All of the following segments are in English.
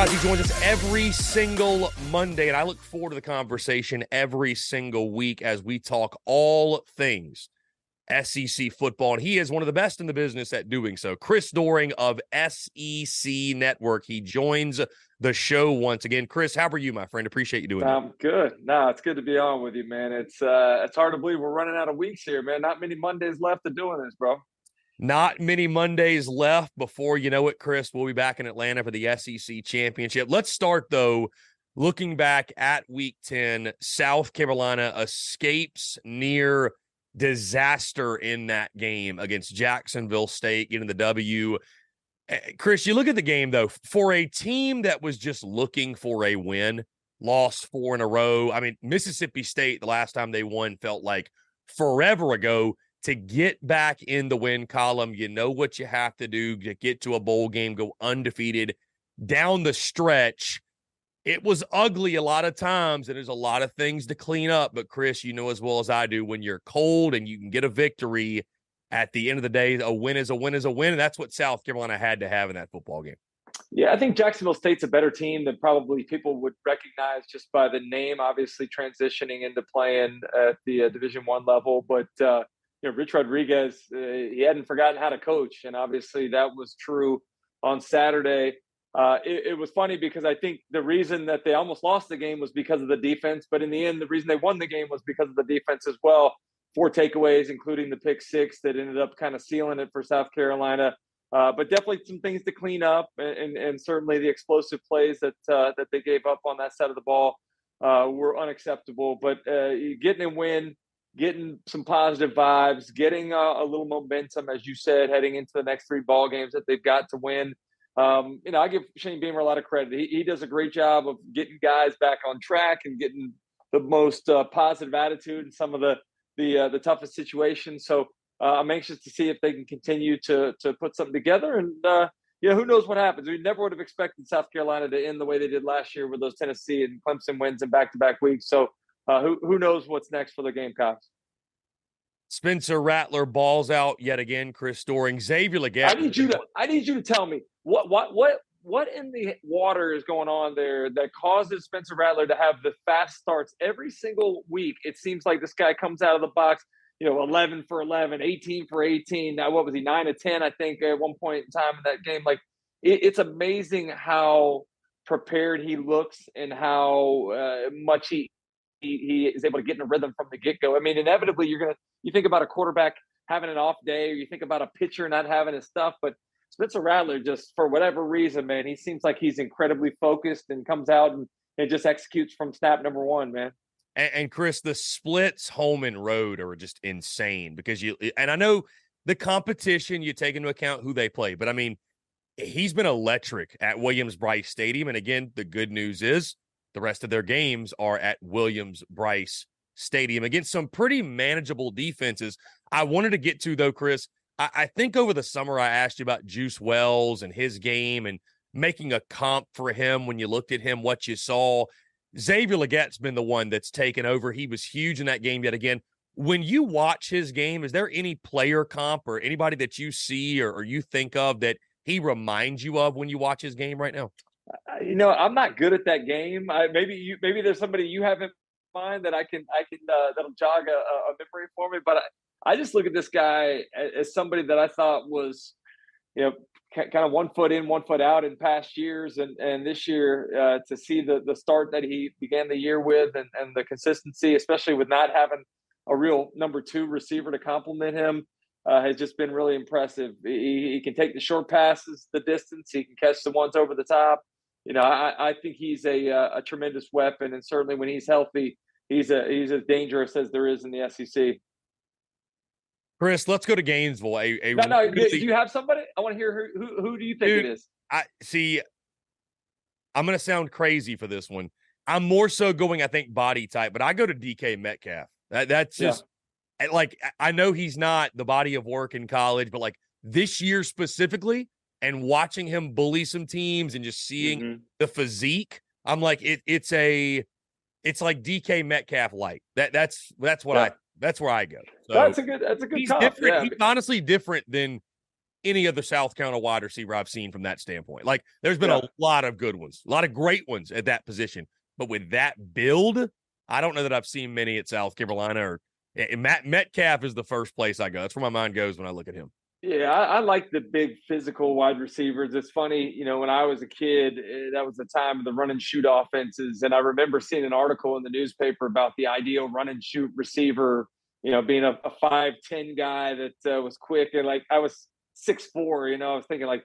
Guys, joins us every single Monday, and I look forward to the conversation every single week as we talk all things SEC football. And he is one of the best in the business at doing so. Chris Doering of SEC Network. He joins the show once again. Chris, how are you, my friend? Appreciate you doing. I'm that. good. No, it's good to be on with you, man. It's uh it's hard to believe we're running out of weeks here, man. Not many Mondays left of doing this, bro. Not many Mondays left before you know it, Chris. We'll be back in Atlanta for the SEC championship. Let's start though. Looking back at week 10, South Carolina escapes near disaster in that game against Jacksonville State, getting the W. Eh, Chris, you look at the game though, for a team that was just looking for a win, lost four in a row. I mean, Mississippi State, the last time they won, felt like forever ago to get back in the win column, you know what you have to do to get to a bowl game, go undefeated down the stretch. It was ugly a lot of times, and there's a lot of things to clean up. But Chris, you know as well as I do, when you're cold and you can get a victory at the end of the day, a win is a win is a win. And that's what South Carolina had to have in that football game. Yeah, I think Jacksonville State's a better team than probably people would recognize just by the name. Obviously, transitioning into playing at the uh, Division One level, but uh, you know, Rich Rodriguez, uh, he hadn't forgotten how to coach, and obviously that was true on Saturday. Uh, it, it, was funny because I think the reason that they almost lost the game was because of the defense, but in the end, the reason they won the game was because of the defense as well. Four takeaways, including the pick six that ended up kind of sealing it for South Carolina. Uh, but definitely some things to clean up, and, and, and certainly the explosive plays that uh, that they gave up on that side of the ball uh, were unacceptable. But uh, getting a win getting some positive vibes, getting a, a, little momentum, as you said, heading into the next three ball games that they've got to win. Um, you know, I give Shane Beamer a lot of credit. He, he, does a great job of getting guys back on track and getting the most uh, positive attitude in some of the the uh, the toughest situations. So uh, I'm anxious to see if they can continue to to put something together. And uh, you know, who knows what happens? We never would have expected South Carolina to end the way they did last year with those Tennessee and Clemson wins in back to back weeks. So uh, who who knows what's next for the Gamecocks? Spencer Rattler balls out yet again. Chris Doering, Xavier Legette. I need you to I need you to tell me what what what what in the water is going on there that causes Spencer Rattler to have the fast starts every single week? It seems like this guy comes out of the box, you know, 11 for 11, 18 for 18. Now, what was he, 9 to 10, I think, at one point in time in that game? Like, it, it's amazing how prepared he looks and how uh, much he he, is able to get in a rhythm from the get go. I mean, inevitably, you're to, you think about a quarterback having an off day, or you think about a pitcher not having his stuff, but Spencer Rattler, just for whatever reason, man, he seems like he's incredibly focused and comes out and, and just executes from snap number one, man. And, and Chris, the splits home and road are just insane because you, and I know the competition, you take into account who they play, but I mean, he's been electric at Williams Brice Stadium. And again, the good news is the rest of their games are at Williams Brice Stadium against some pretty manageable defenses. I wanted to get to, though, Chris. I, I think over the summer I asked you about Juice Wells and his game and making a comp for him when you looked at him, what you saw. Xavier Legette's been the one that's taken over. He was huge in that game yet again. When you watch his game, is there any player comp or anybody that you see or, or you think of that he reminds you of when you watch his game right now? You know, I'm not good at that game. I, maybe you, maybe there's somebody you have in mind that I can, I can, uh, that'll jog a, a, memory for me. But I, I just look at this guy as, somebody that I thought was, you know, kind of one foot in, one foot out in past years, and and this year uh, to see the the start that he began the year with, and and the consistency, especially with not having a real number two receiver to complement him. Uh, has just been really impressive. He, he, can take the short passes, the distance. He can catch the ones over the top you know, I, I think he's a uh, a tremendous weapon, and certainly when he's healthy, he's a he's as dangerous as there is in the SEC. Chris, let's go to Gainesville. A, a no, no. Really, do you have somebody? I want to hear who, who. Who do you think dude, it is? I see. I'm going to sound crazy for this one. I'm more so going, I think, body type, but I go to DK Metcalf. That, that's just yeah. like I know he's not the body of work in college, but like this year specifically, and watching him bully some teams and just seeing mm-hmm. the physique, I'm like, it, it's a, it's like DK Metcalf light. That that's that's what yeah. I that's where I go. So that's a good that's a good. He's different. Yeah. He's honestly different than any other South Carolina wide receiver I've seen from that standpoint. Like there's been Yeah. a lot of good ones, a lot of great ones at that position. But with that build, I don't know that I've seen many at South Carolina or Matt Metcalf is the first place I go. That's where my mind goes when I look at him. Yeah, I, I like the big physical wide receivers. It's funny, you know, when I was a kid, eh, that was the time of the run and shoot offenses. And I remember seeing an article in the newspaper about the ideal run and shoot receiver, you know, being a, a 5'10 guy that uh, was quick. And like I was six four, you know, I was thinking like,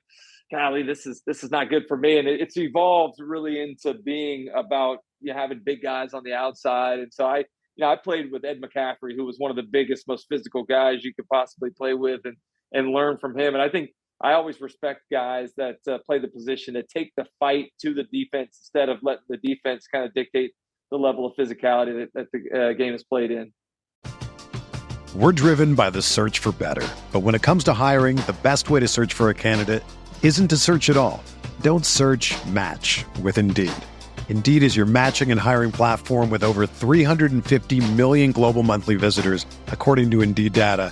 golly, this is this is not good for me. And it, it's evolved really into being about you know, having big guys on the outside. And so I, you know, I played with Ed McCaffrey, who was one of the biggest, most physical guys you could possibly play with. And and learn from him. And I think I always respect guys that uh, play the position that take the fight to the defense instead of letting the defense kind of dictate the level of physicality that, that the uh, game is played in. We're driven by the search for better. But when it comes to hiring, the best way to search for a candidate isn't to search at all. Don't search match with Indeed. Indeed is your matching and hiring platform with over 350 million global monthly visitors, according to Indeed data,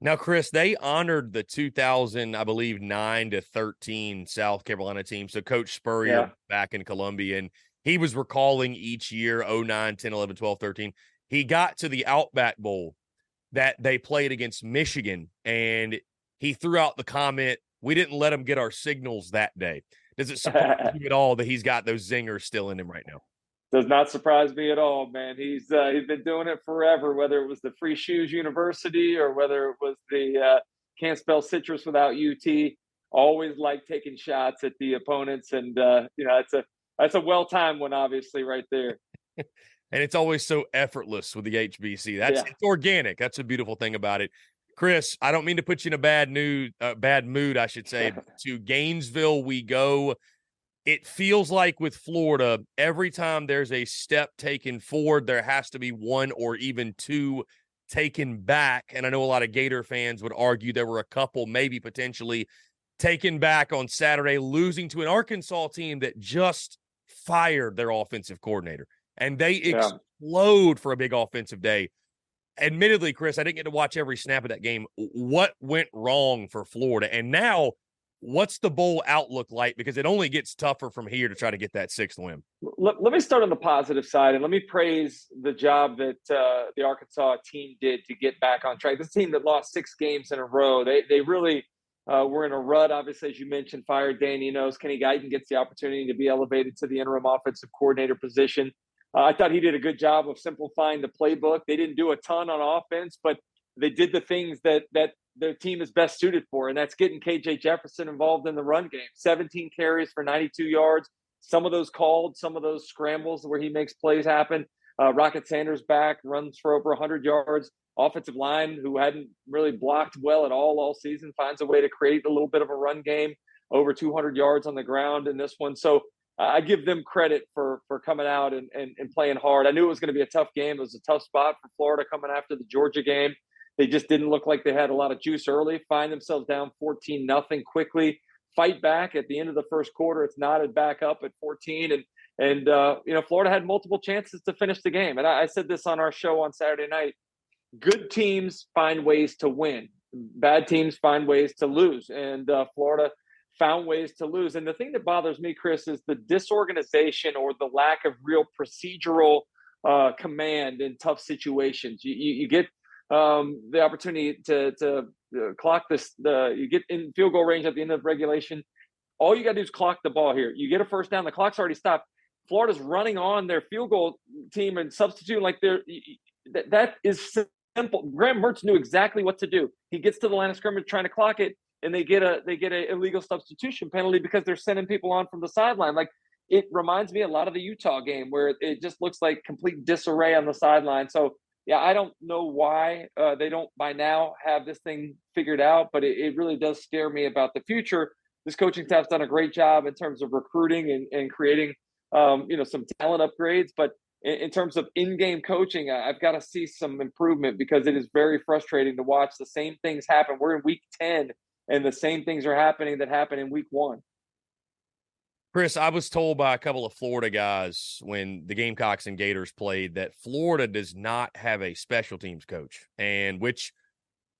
Now, Chris, they honored the 2000, I believe, 9 to 13 South Carolina team. So, Coach Spurrier Yeah. back in Columbia, and he was recalling each year 09, 10, 11, 12, 13. He got to the Outback Bowl that they played against Michigan, and he threw out the comment, We didn't let him get our signals that day. Does it surprise you at all that he's got those zingers still in him right now? Does not surprise me at all, man. He's uh, he's been doing it forever. Whether it was the Free Shoes University or whether it was the uh, Can't Spell Citrus without UT, always like taking shots at the opponents, and uh, you know that's a that's a well timed one, obviously, right there. and it's always so effortless with the HBC. That's Yeah. it's organic. That's a beautiful thing about it. Chris, I don't mean to put you in a bad mood, uh, bad mood, I should say. to Gainesville we go. It feels like with Florida, every time there's a step taken forward, there has to be one or even two taken back. And I know a lot of Gator fans would argue there were a couple, maybe potentially taken back on Saturday, losing to an Arkansas team that just fired their offensive coordinator and they Yeah. explode for a big offensive day. Admittedly, Chris, I didn't get to watch every snap of that game. What went wrong for Florida? And now, what's the bowl outlook like? Because it only gets tougher from here to try to get that sixth win. Let, let me start on the positive side and let me praise the job that uh, the Arkansas team did to get back on track. This team that lost six games in a row, they they really uh, were in a rut. Obviously, as you mentioned, fired Dan Enos. Kenny Guiton gets the opportunity to be elevated to the interim offensive coordinator position. Uh, I thought he did a good job of simplifying the playbook. They didn't do a ton on offense, but they did the things that that their team is best suited for, and that's getting KJ Jefferson involved in the run game. 17 carries for 92 yards. Some of those called, some of those scrambles where he makes plays happen. Uh, Rocket Sanders back, runs for over 100 yards. Offensive line, who hadn't really blocked well at all all season, finds a way to create a little bit of a run game. Over 200 yards on the ground in this one. So I give them credit for for coming out and, and, and playing hard. I knew it was going to be a tough game. It was a tough spot for Florida coming after the Georgia game. They just didn't look like they had a lot of juice early. Find themselves down 14 nothing quickly. Fight back at the end of the first quarter. It's knotted back up at 14, and and uh, you know Florida had multiple chances to finish the game. And I, I said this on our show on Saturday night. Good teams find ways to win. Bad teams find ways to lose. And uh, Florida found ways to lose. And the thing that bothers me, Chris, is the disorganization or the lack of real procedural uh, command in tough situations. You, you, you get um, the opportunity to to uh, clock this. The you get in field goal range at the end of regulation. All you got to do is clock the ball here. You get a first down. The clock's already stopped. Florida's running on their field goal team and substitute like they're that, that is simple. Graham Mertz knew exactly what to do. He gets to the line of scrimmage trying to clock it, and they get a they get an illegal substitution penalty because they're sending people on from the sideline. Like it reminds me a lot of the Utah game where it just looks like complete disarray on the sideline. So yeah, I don't know why uh, they don't by now have this thing figured out, but it, it, really does scare me about the future. This coaching staff's done a great job in terms of recruiting and, and creating, um, you know, some talent upgrades. But in, in terms of in-game coaching, I've got to see some improvement because it is very frustrating to watch the same things happen. We're in week ten, and the same things are happening that happened in week one. Chris, I was told by a couple of Florida guys when the Gamecocks and Gators played that Florida does not have a special teams coach, and which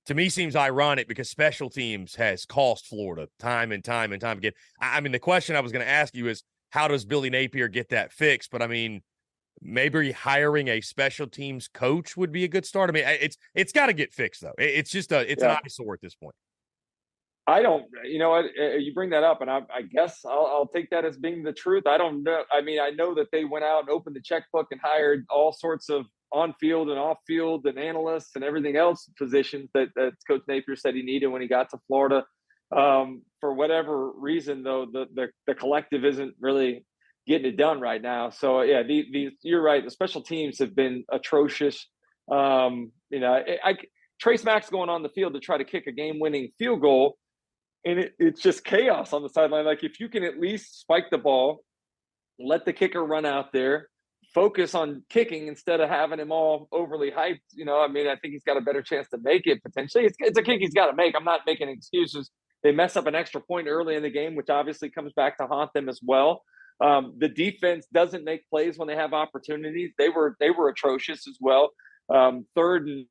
to me seems ironic because special teams has cost Florida time and time and time again. I mean, the question I was going to ask you is how does Billy Napier get that fixed? But I mean, maybe hiring a special teams coach would be a good start. I mean, it's it's got to get fixed though. It's just a it's yeah. an eyesore at this point. I don't, you know what, uh, you bring that up, and I, I guess I'll, I'll, take that as being the truth. I don't know. I mean, I know that they went out and opened the checkbook and hired all sorts of on field and off field and analysts and everything else positions that, that Coach Napier said he needed when he got to Florida. Um, for whatever reason, though, the, the, the collective isn't really getting it done right now. So yeah, the you're right. The special teams have been atrocious. Um, you know, I, I Trey Smack going on the field to try to kick a game-winning field goal and it, it's just chaos on the sideline. Like if you can at least spike the ball, let the kicker run out there, focus on kicking instead of having him all overly hyped. You know, I mean, I think he's got a better chance to make it potentially. It's, it's a kick he's got to make. I'm not making excuses. They mess up an extra point early in the game, which obviously comes back to haunt them as well. Um, the defense doesn't make plays when they have opportunities. They were they were atrocious as well. Um, third and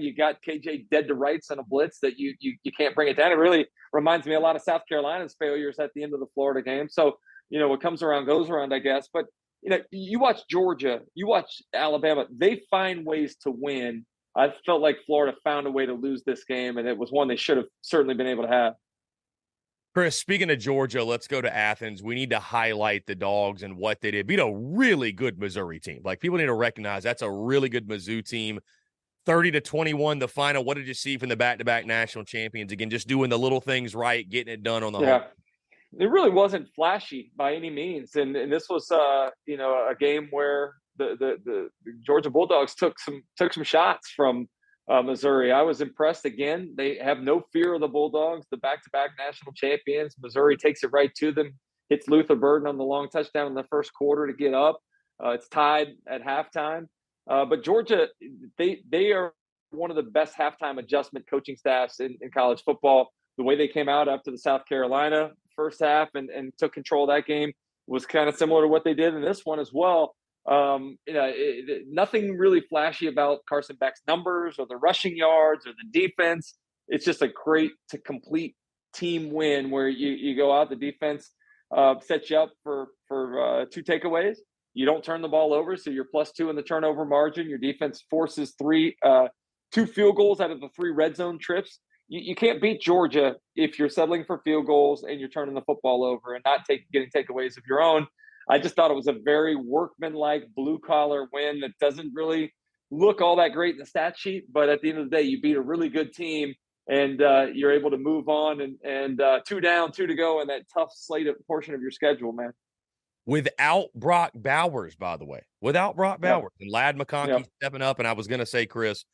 you got KJ dead to rights on a blitz that you you you can't bring it down. It really reminds me a lot of South Carolina's failures at the end of the Florida game. So you know what comes around goes around, I guess. But you know, you watch Georgia, you watch Alabama. They find ways to win. I felt like Florida found a way to lose this game, and it was one they should have certainly been able to have. Chris, speaking of Georgia, let's go to Athens. We need to highlight the dogs and what they did. Beat a really good Missouri team. Like people need to recognize that's a really good Mizzou team. 30 to 21 the final what did you see from the back-to-back national champions? Again just doing the little things right getting it done on the yeah. home. it really wasn't flashy by any means and, and this was uh you know a game where the, the the, georgia bulldogs took some took some shots from uh, missouri. I was impressed again. They have no fear of the bulldogs the back-to-back national champions. Missouri takes it right to them hits luther burden on the long touchdown in the first quarter to get up. Uh, it's tied at halftime uh, but Georgia, they they are one of the best halftime adjustment coaching staffs in, in college football. The way they came out after the South Carolina first half and, and took control of that game was kind of similar to what they did in this one as well. Um, you know, it, it, nothing really flashy about Carson Beck's numbers or the rushing yards or the defense. It's just a great to complete team win where you, you go out, the defense uh, sets you up for for uh, two takeaways you don't turn the ball over, so you're plus two in the turnover margin. Your defense forces three, uh, two field goals out of the three red zone trips. You, you can't beat Georgia if you're settling for field goals and you're turning the football over and not take, getting takeaways of your own. I just thought it was a very workmanlike blue collar win that doesn't really look all that great in the stat sheet, but at the end of the day, you beat a really good team and uh, you're able to move on and and uh, two down, two to go in that tough slate of portion of your schedule, man without Brock Bowers, by the way, without Brock Bowers yep. and Ladd McConkey yep. stepping up. And I was going to say, Chris,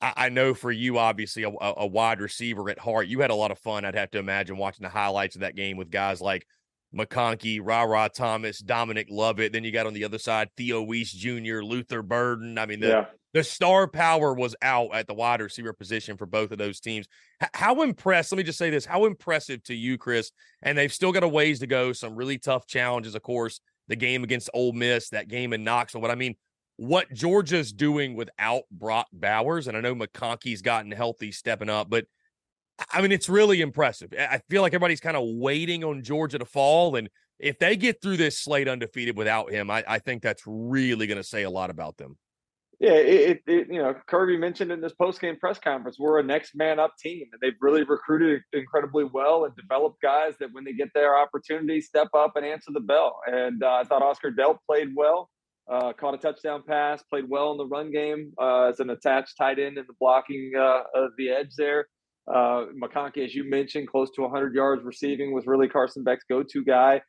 I, I, know for you, obviously, a, a, wide receiver at heart, you had a lot of fun. I'd have to imagine watching the highlights of that game with guys like McConkey, Rara Thomas, Dominic Lovett. Then you got on the other side Theo Wease Jr., Luther Burden. I mean, the, yeah. The star power was out at the wide receiver position for both of those teams. H- how impressed, let me just say this, how impressive to you, Chris? And they've still got a ways to go, some really tough challenges, of course, the game against Ole Miss, that game in Knoxville. But I mean, what Georgia's doing without Brock Bowers, and I know McConkey's gotten healthy, stepping up, but – I mean, it's really impressive. I feel like everybody's kind of waiting on Georgia to fall. And if they get through this slate undefeated without him, I, I think that's really going to say a lot about them. Yeah, it, it, you know Kirby mentioned in this post game press conference, we're a next man up team, and they've really recruited incredibly well and developed guys that when they get their opportunity, step up and answer the bell. And uh, I thought Oscar Delp played well, uh, caught a touchdown pass, played well in the run game uh, as an attached tight end in the blocking uh, of the edge there. Uh, McConkey, as you mentioned, close to 100 yards receiving, was really Carson Beck's go-to guy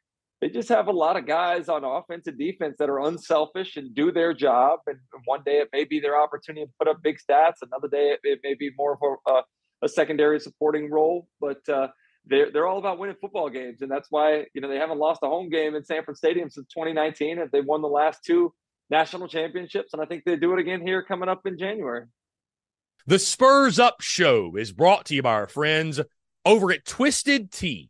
they just have a lot of guys on offense and defense that are unselfish and do their job. And one day it may be their opportunity to put up big stats. Another day it, may be more of a, a, a secondary supporting role. But uh, they're they're all about winning football games, and that's why you know they haven't lost a home game in Sanford Stadium since 2019, and they won the last two national championships. And I think they do it again here coming up in January. The Spurs Up Show is brought to you by our friends over at Twisted Tea.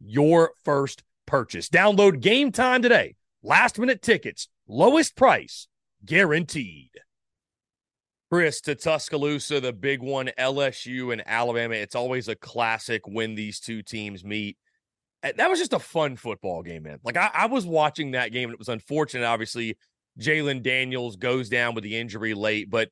your first purchase. Download game time today. Last minute tickets, lowest price guaranteed. Chris to Tuscaloosa, the big one, LSU and Alabama. It's always a classic when these two teams meet. Eh, that was just a fun football game, man. Like I, I was watching that game, and it was unfortunate. Obviously, Jalen Daniels goes down with the injury late, but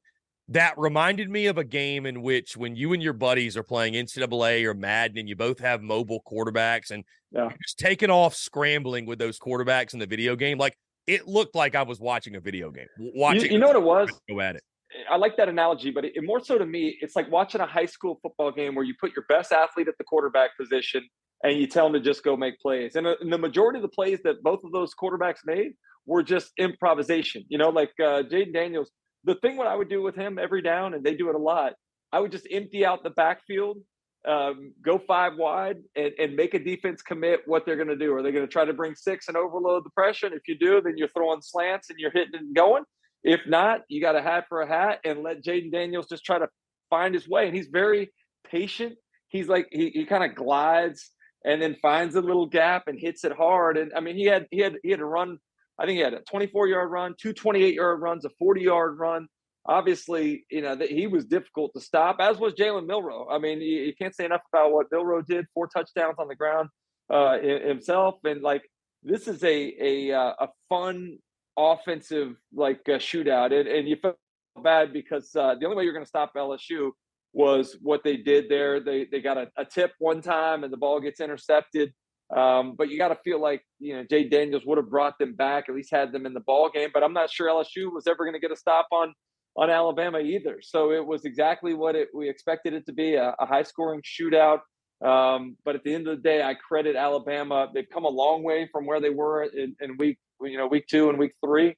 that reminded me of a game in which when you and your buddies are playing NCAA or Madden and you both have mobile quarterbacks and yeah. just taking off scrambling with those quarterbacks in the video game. Like it looked like I was watching a video game. Watching, you, you know what it was? Go at it. I like that analogy, but it, more so to me, it's like watching a high school football game where you put your best athlete at the quarterback position and you tell them to just go make plays. And, uh, and the majority of the plays that both of those quarterbacks made were just improvisation. You know, like uh, Jayden Daniels the thing what I would do with him every down, and they do it a lot, I would just empty out the backfield, um, go five wide, and, and make a defense commit what they're going to do. Are they going to try to bring six and overload the pressure? And if you do, then you're throwing slants and you're hitting and going. If not, you got a hat for a hat and let Jayden Daniels just try to find his way. And he's very patient. He's like he, he kind of glides and then finds a little gap and hits it hard. And I mean, he had he had he had to run I think he had a 24 yard run, two 28 yard runs, a 40 yard run. Obviously, you know, that he was difficult to stop, as was Jalen Milroe. I mean, you, you, can't say enough about what Milrow did, four touchdowns on the ground uh, himself. And like, this is a, a, uh, a fun offensive like uh, shootout. And, and you felt bad because uh, the only way you're going to stop LSU was what they did there. They, they got a, a tip one time and the ball gets intercepted Um, but you got to feel like you know Jay Daniels would have brought them back, at least had them in the ball game. But I'm not sure LSU was ever going to get a stop on on Alabama either. So it was exactly what it, we expected it to be a, a high scoring shootout. Um, but at the end of the day, I credit Alabama. They've come a long way from where they were in, in week you know week two and week three.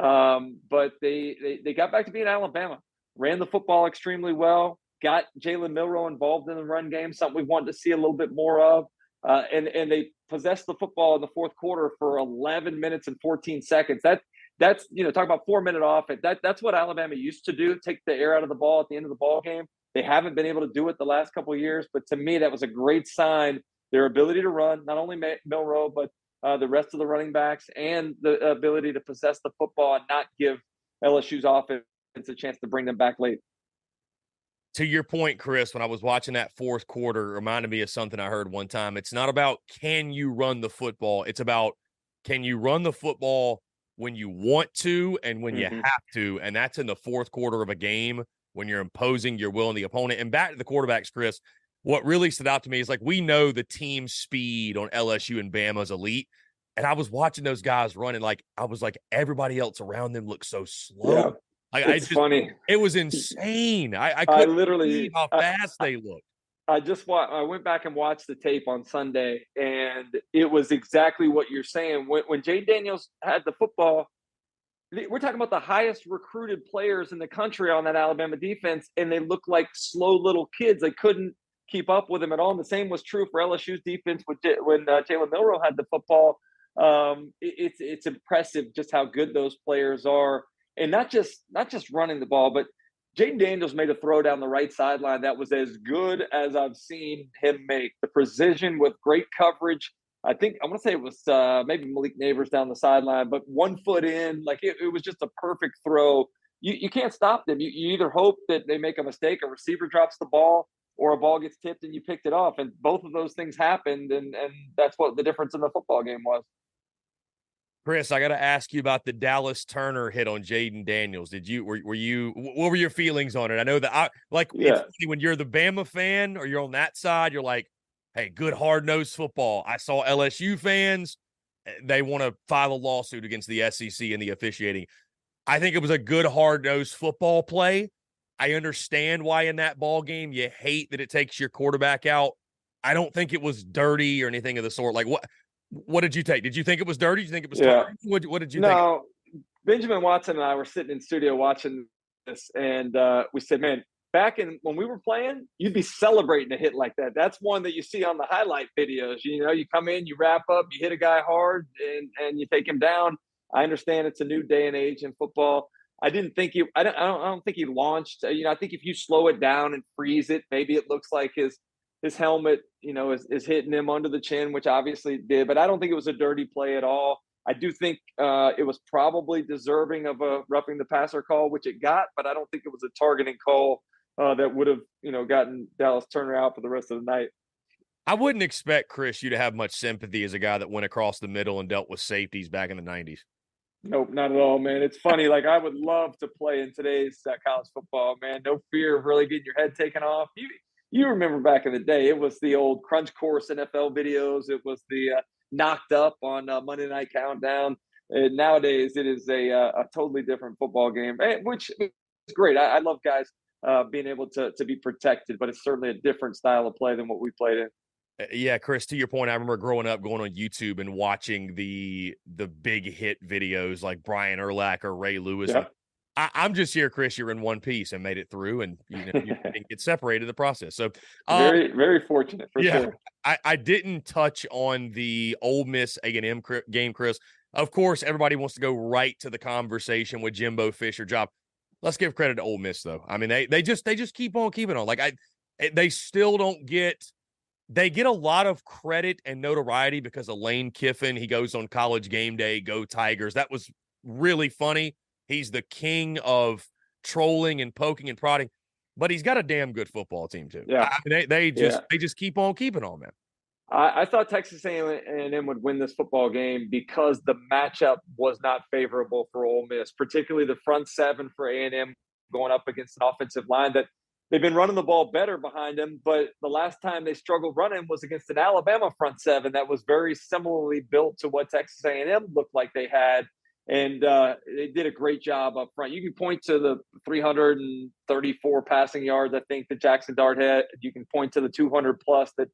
Um, but they, they they got back to being Alabama. Ran the football extremely well. Got Jalen Milroe involved in the run game, something we wanted to see a little bit more of. Uh, and and they possessed the football in the fourth quarter for 11 minutes and 14 seconds. That that's you know talk about four minute offense. That that's what Alabama used to do. Take the air out of the ball at the end of the ball game. They haven't been able to do it the last couple years, but to me that was a great sign. Their ability to run, not only Milroe but uh, the rest of the running backs, and the ability to possess the football and not give LSU's offense a chance to bring them back late to your point, Chris, when I was watching that fourth quarter, reminded me of something I heard one time. It's not about can you run the football, it's about can you run the football when you want to and when mm-hmm. you have to. And that's in the fourth quarter of a game when you're imposing your will on the opponent. And back to the quarterbacks, Chris, what really stood out to me is like we know the team speed on LSU and Bama's elite. And I was watching those guys running, like I was like, everybody else around them looked so slow. Yeah. I, it's I just, funny. It was insane. I, I couldn't I literally how fast they looked. I just wa- I went back and watched the tape on Sunday, and it was exactly what you're saying. When, when Jay Daniels had the football, we're talking about the highest recruited players in the country on that Alabama defense, and they looked like slow little kids. They couldn't keep up with him at all. And the same was true for LSU's defense when uh, Jalen Milroe had the football. Um, it, it's it's impressive just how good those players are and not just not just running the ball, but Jayden Daniels made a throw down the right sideline that was as good as I've seen him make. The precision with great coverage. I think I want to say it was uh, maybe Malik Nabers down the sideline, but one foot in, like it, it was just a perfect throw. You, you can't stop them. You, you either hope that they make a mistake, a receiver drops the ball, or a ball gets tipped and you picked it off. And both of those things happened, and and that's what the difference in the football game was. Chris, I got to ask you about the Dallas Turner hit on Jayden Daniels. Did you were, were you what were your feelings on it? I know that I like yeah. when you're the Bama fan or you're on that side, you're like, hey, good hard nosed football. I saw LSU fans, eh, they want to file a lawsuit against the SEC and the officiating. I think it was a good hard nosed football play. I understand why in that ball game you hate that it takes your quarterback out. I don't think it was dirty or anything of the sort. Like what what did you take? Did you think it was dirty? Did you think it was yeah. What, what, did you no, think? Benjamin Watson and I were sitting in studio watching this, and uh, we said, man, back in when we were playing, you'd be celebrating a hit like that. That's one that you see on the highlight videos. You know, you come in, you wrap up, you hit a guy hard, and and you take him down. I understand it's a new day and age in football. I didn't think he. I don't. I don't, I don't think he launched. You know, I think if you slow it down and freeze it, maybe it looks like his his helmet, you know, is, is hitting him under the chin, which obviously did. But I don't think it was a dirty play at all. I do think uh, it was probably deserving of a roughing the passer call, which it got, but I don't think it was a targeting call uh, that would have, you know, gotten Dallas Turner out for the rest of the night. I wouldn't expect Chris you to have much sympathy as a guy that went across the middle and dealt with safeties back in the '90s. Nope, not at all, man. It's funny. Like I would love to play in today's uh, college football, man. No fear of really getting your head taken off. You you remember back in the day, it was the old crunch course NFL videos. It was the uh, knocked up on uh, Monday Night Countdown. And nowadays, it is a, uh, a totally different football game, eh, which is great. I, I love guys uh, being able to to be protected, but it's certainly a different style of play than what we played in. Uh, yeah, Chris. To your point, I remember growing up going on YouTube and watching the the big hit videos like Brian Urlacher, Ray Lewis, yeah. I, am just here, Chris. You're in one piece and made it through, and you, know, you didn't get separated in the process. So um, very, very fortunate for yeah, sure. I, I didn't touch on the Ole Miss A and M game, Chris. Of course, everybody wants to go right to the conversation with Jimbo Fisher job. Let's give credit to Ole Miss though. I mean, they they just they just keep on keeping on. Like I, eh, they still don't get. They get a lot of credit and notoriety because of Lane Kiffin. He goes on College Game Day, go Tigers. That was really funny He's the king of trolling and poking and prodding, but he's got a damn good football team too. Yeah, I mean, they they just yeah. they just keep on keeping on, man. I, I thought Texas A&M would win this football game because the matchup was not favorable for Ole Miss, particularly the front seven for A&M going up against an offensive line that they've been running the ball better behind them. But the last time they struggled running was against an Alabama front seven that was very similarly built to what Texas A&M looked like they had. And uh, they did a great job up front. You can point to the 334 passing yards I think that Jackson Dart had. You can point to the 200 plus that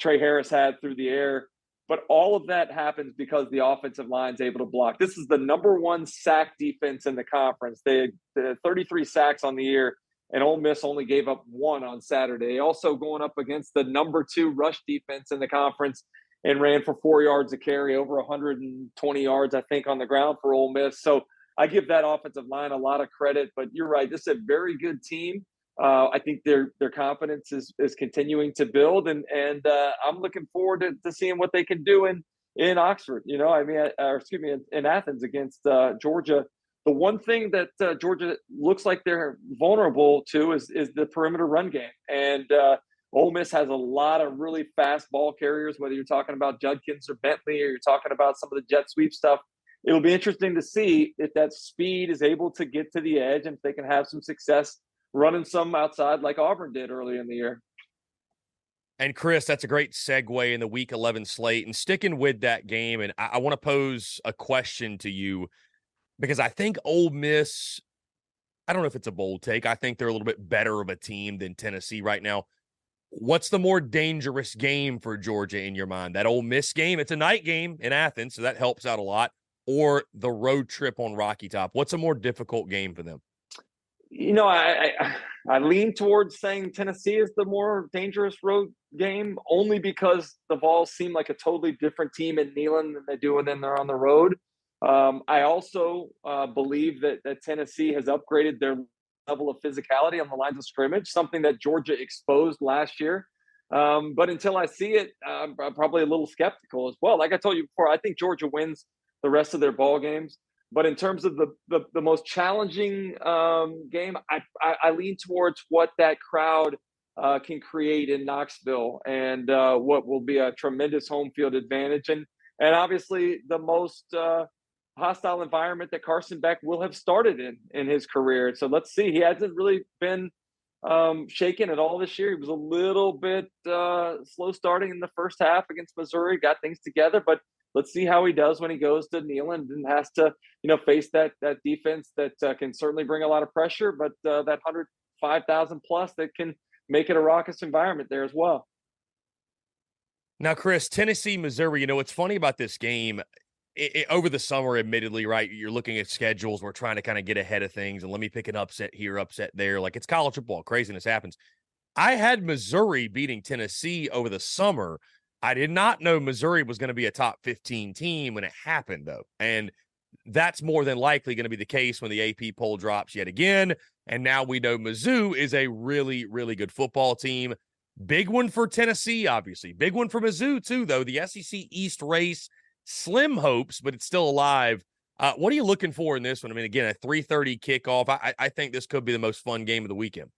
Tre Harris had through the air. But all of that happens because the offensive line is able to block. This is the number one sack defense in the conference. They had 33 sacks on the year, and Ole Miss only gave up one on Saturday. Also going up against the number two rush defense in the conference and ran for four yards a carry, over 120 yards, I think, on the ground for Ole Miss. So I give that offensive line a lot of credit. But you're right, this is a very good team. Uh, I think their their confidence is is continuing to build, and and uh, I'm looking forward to, to seeing what they can do in in Oxford. You know, I mean, uh, or excuse me, in, in Athens against uh, Georgia. The one thing that uh, Georgia looks like they're vulnerable to is is the perimeter run game, and uh, Ole Miss has a lot of really fast ball carriers. Whether you're talking about Judkins or Bentley, or you're talking about some of the jet sweep stuff, it'll be interesting to see if that speed is able to get to the edge and if they can have some success running some outside like Auburn did early in the year. And Chris, that's a great segue in the Week 11 slate. And sticking with that game, and I, I want to pose a question to you because I think Ole Miss. I don't know if it's a bold take. I think they're a little bit better of a team than Tennessee right now. What's the more dangerous game for Georgia in your mind? That Ole Miss game? It's a night game in Athens, so that helps out a lot. Or the road trip on Rocky Top? What's a more difficult game for them? you know, I, I, I lean towards saying Tennessee is the more dangerous road game, only because the Vols seem like a totally different team in Neyland than they do when they're on the road. Um, I also uh, believe that, that Tennessee has upgraded their level of physicality on the lines of scrimmage, something that Georgia exposed last year. Um, but until I see it, I'm probably a little skeptical as well. Like I told you before, I think Georgia wins the rest of their ball games. But in terms of the the, the most challenging um, game, I, I, I lean towards what that crowd uh, can create in Knoxville and uh, what will be a tremendous home field advantage and and obviously the most uh, hostile environment that Carson Beck will have started in in his career. So let's see. He hasn't really been um, shaken at all this year. He was a little bit uh, slow starting in the first half against Missouri, got things together, but let's see how he does when he goes to Neyland and has to, you know, face that that defense that uh, can certainly bring a lot of pressure, but uh, that hundred five thousand plus that can make it a raucous environment there as well. Now, Chris, Tennessee, Missouri. You know what's funny about this game? It, it, over the summer, admittedly, right? You're looking at schedules. We're trying to kind of get ahead of things, and let me pick an upset here, upset there. Like it's college football, craziness happens. I had Missouri beating Tennessee over the summer I did not know Missouri was going to be a top 15 team when it happened, though. And that's more than likely going to be the case when the AP poll drops yet again. And now we know Mizzou is a really, really good football team. Big one for Tennessee, obviously. Big one for Mizzou, too, though. The SEC East race, slim hopes, but it's still alive. Uh, what are you looking for in this one? I mean, again, a 3:30 kickoff. I, I think this could be the most fun game of the weekend.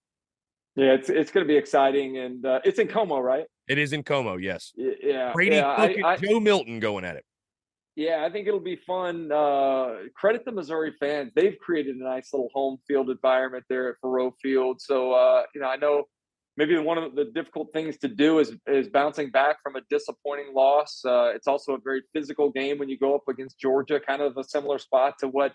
Yeah, it's it's going to be exciting, and uh, it's in Como, right? It is in Como, yes. Yeah, Brady yeah, I, I, Joe Milton going at it. Yeah, I think it'll be fun. Uh, credit the Missouri fans; they've created a nice little home field environment there at Faurot Field. So, uh, you know, I know maybe one of the difficult things to do is is bouncing back from a disappointing loss. Uh, it's also a very physical game when you go up against Georgia, kind of a similar spot to what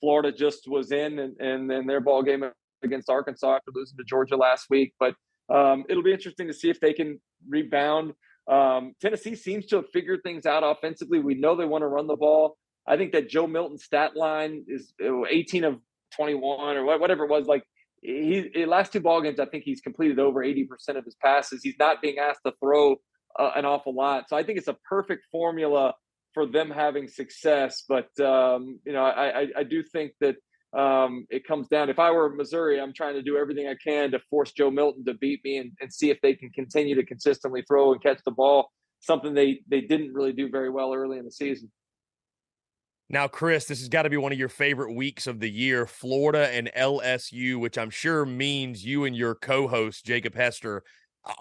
Florida just was in and in, in, in, their ball game against Arkansas after losing to Georgia last week. But um, it'll be interesting to see if they can rebound. Um, Tennessee seems to have figured things out offensively. We know they want to run the ball. I think that Joe Milton stat line is uh, 18 of 21 or whatever it was. Like he, last two ball games, I think he's completed over 80% of his passes. He's not being asked to throw uh, an awful lot. So I think it's a perfect formula for them having success. But um, you know, I, I, I do think that um, it comes down. If I were Missouri, I'm trying to do everything I can to force Joe Milton to beat me and, and see if they can continue to consistently throw and catch the ball. Something they they didn't really do very well early in the season. Now, Chris, this has got to be one of your favorite weeks of the year, Florida and LSU, which I'm sure means you and your co-host Jacob Hester.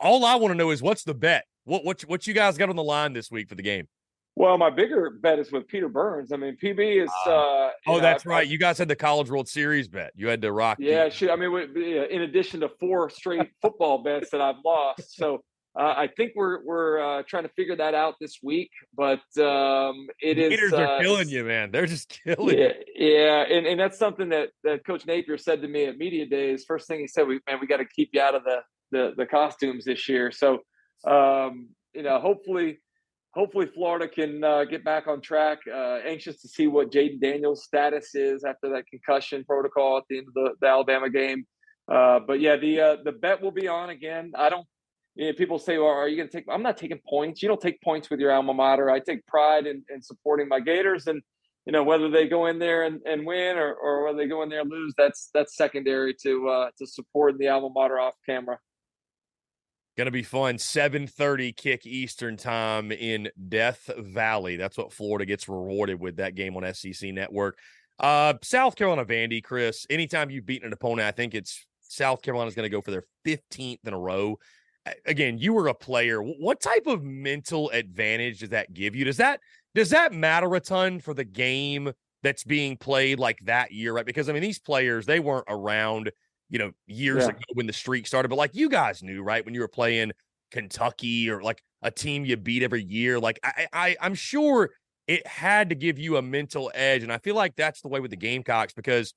All I want to know is what's the bet? What what what you guys got on the line this week for the game? Well, my bigger bet is with Peter Burns. I mean, PB is. Uh, oh, know, that's I, right. you guys had the College World Series bet. You had to rock. Yeah, I mean, in addition to four straight football bets that I've lost, so uh, I think we're we're uh, trying to figure that out this week. But um, it is. Gators are uh, killing you, man. They're just killing. Yeah, you. yeah, and, and that's something that that Coach Napier said to me at media days. First thing he said, "We man, we got to keep you out of the the the costumes this year." So, um, you know, hopefully hopefully Florida can uh, get back on track. Uh, anxious to see what Jayden Daniels' status is after that concussion protocol at the end of the, the Alabama game. Uh, but yeah, the uh, the bet will be on again. I don't. You know, people say, "Well, are you going to take?" I'm not taking points. You don't take points with your alma mater. I take pride in, in supporting my Gators, and you know whether they go in there and, and win or, or whether they go in there and lose, that's that's secondary to uh, to support the alma mater off camera. Going to be fun. 7:30 kick Eastern time in Death Valley. That's what Florida gets rewarded with that game on SEC Network. Uh, South Carolina Vandy, Chris. Anytime you've beaten an opponent, I think it's South Carolina's going to go for their 15th in a row. Again, you were a player. What type of mental advantage does that give you? Does that does that matter a ton for the game that's being played like that year, right? Because I mean, these players they weren't around you know, years yeah. ago when the streak started. But like you guys knew, right, when you were playing Kentucky or like a team you beat every year, like I, I I'm sure it had to give you a mental edge. And I feel like that's the way with the Gamecocks because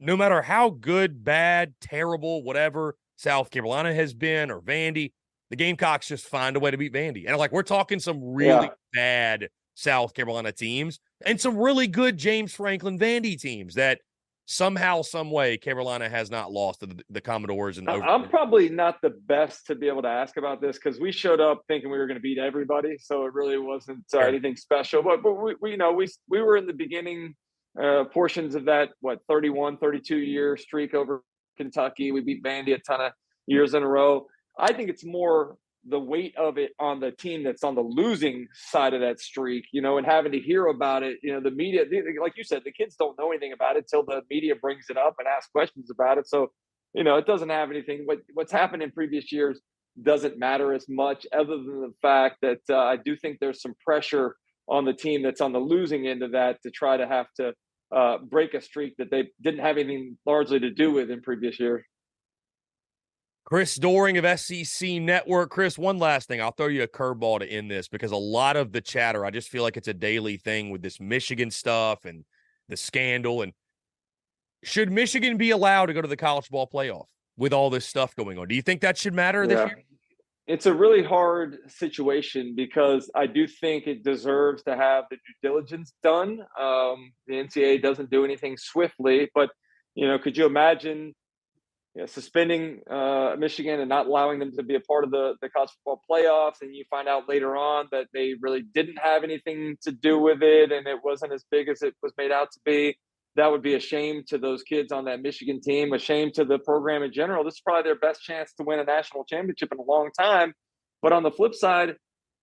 no matter how good, bad, terrible, whatever South Carolina has been or Vandy, the Gamecocks just find a way to beat Vandy. And like we're talking some really yeah. bad South Carolina teams and some really good James Franklin Vandy teams that somehow, some way, Carolina has not lost to the, the Commodores. And I'm probably not the best to be able to ask about this because we showed up thinking we were going to beat everybody, so it really wasn't uh, anything special. But but we, we, you know we we were in the beginning uh, portions of that what 31, 32 year streak over Kentucky. We beat Vandy a ton of years in a row. I think it's more the weight of it on the team that's on the losing side of that streak, you know, and having to hear about it, you know, the media, like you said, the kids don't know anything about it till the media brings it up and asks questions about it. So, you know, it doesn't have anything. What what's happened in previous years doesn't matter as much, other than the fact that uh, I do think there's some pressure on the team that's on the losing end of that to try to have to uh, break a streak that they didn't have anything largely to do with in previous years. Chris Doering of SEC Network. Chris, one last thing. I'll throw you a curveball to end this because a lot of the chatter, I just feel like it's a daily thing with this Michigan stuff and the scandal. And should Michigan be allowed to go to the college ball playoff with all this stuff going on? Do you think that should matter yeah. this year? It's a really hard situation because I do think it deserves to have the due diligence done. Um, the NCAA doesn't do anything swiftly, but you know, could you imagine you know, suspending uh, Michigan and not allowing them to be a part of the, the college football playoffs, and you find out later on that they really didn't have anything to do with it, and it wasn't as big as it was made out to be. That would be a shame to those kids on that Michigan team, a shame to the program in general. This is probably their best chance to win a national championship in a long time. But on the flip side,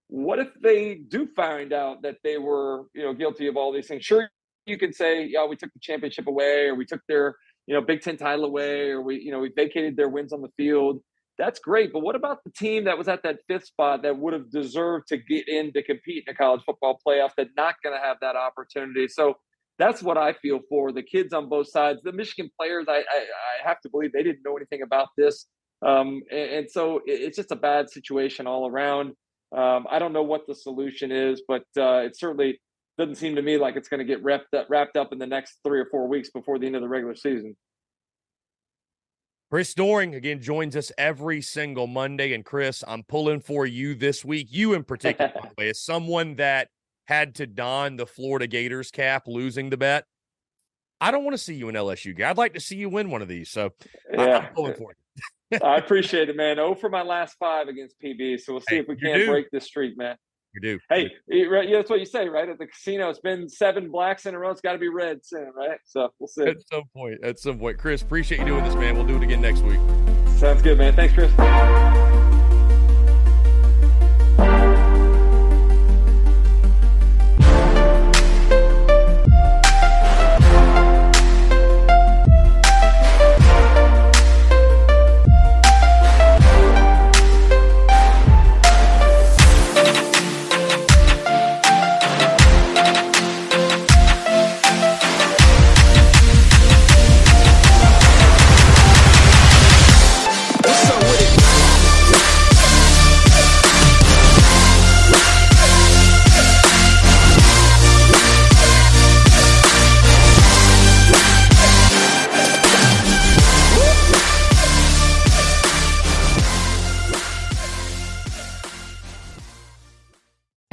what if they do find out that they were, you know, guilty of all these things? Sure, you can say, yeah, we took the championship away, or we took their you know, Big Ten title away, or we, you know, we vacated their wins on the field. That's great. But what about the team that was at that fifth spot that would have deserved to get in to compete in a college football playoff that not going to have that opportunity? So that's what I feel for the kids on both sides. The Michigan players, I, I, I have to believe they didn't know anything about this. Um, and, and, so it's just a bad situation all around. Um, I don't know what the solution is, but uh, it certainly doesn't seem to me like it's going to get wrapped up, wrapped up in the next three or four weeks before the end of the regular season. Chris Doering again joins us every single Monday. And Chris, I'm pulling for you this week. You in particular, by the way, as someone that had to don the Florida Gators cap, losing the bet. I don't want to see you in LSU. Guy. I'd like to see you win one of these. So yeah. I'm pulling for you. I appreciate it, man. Oh for my last five against PB. So we'll see hey, if we can't break this streak, man. You do. Hey, yeah, that's what you say, right? At the casino, it's been seven blacks in a row. It's got to be red soon, right? So we'll see. At some point, at some point. Chris, appreciate you doing this, man. We'll do it again next week. Sounds good, man. Thanks, Chris.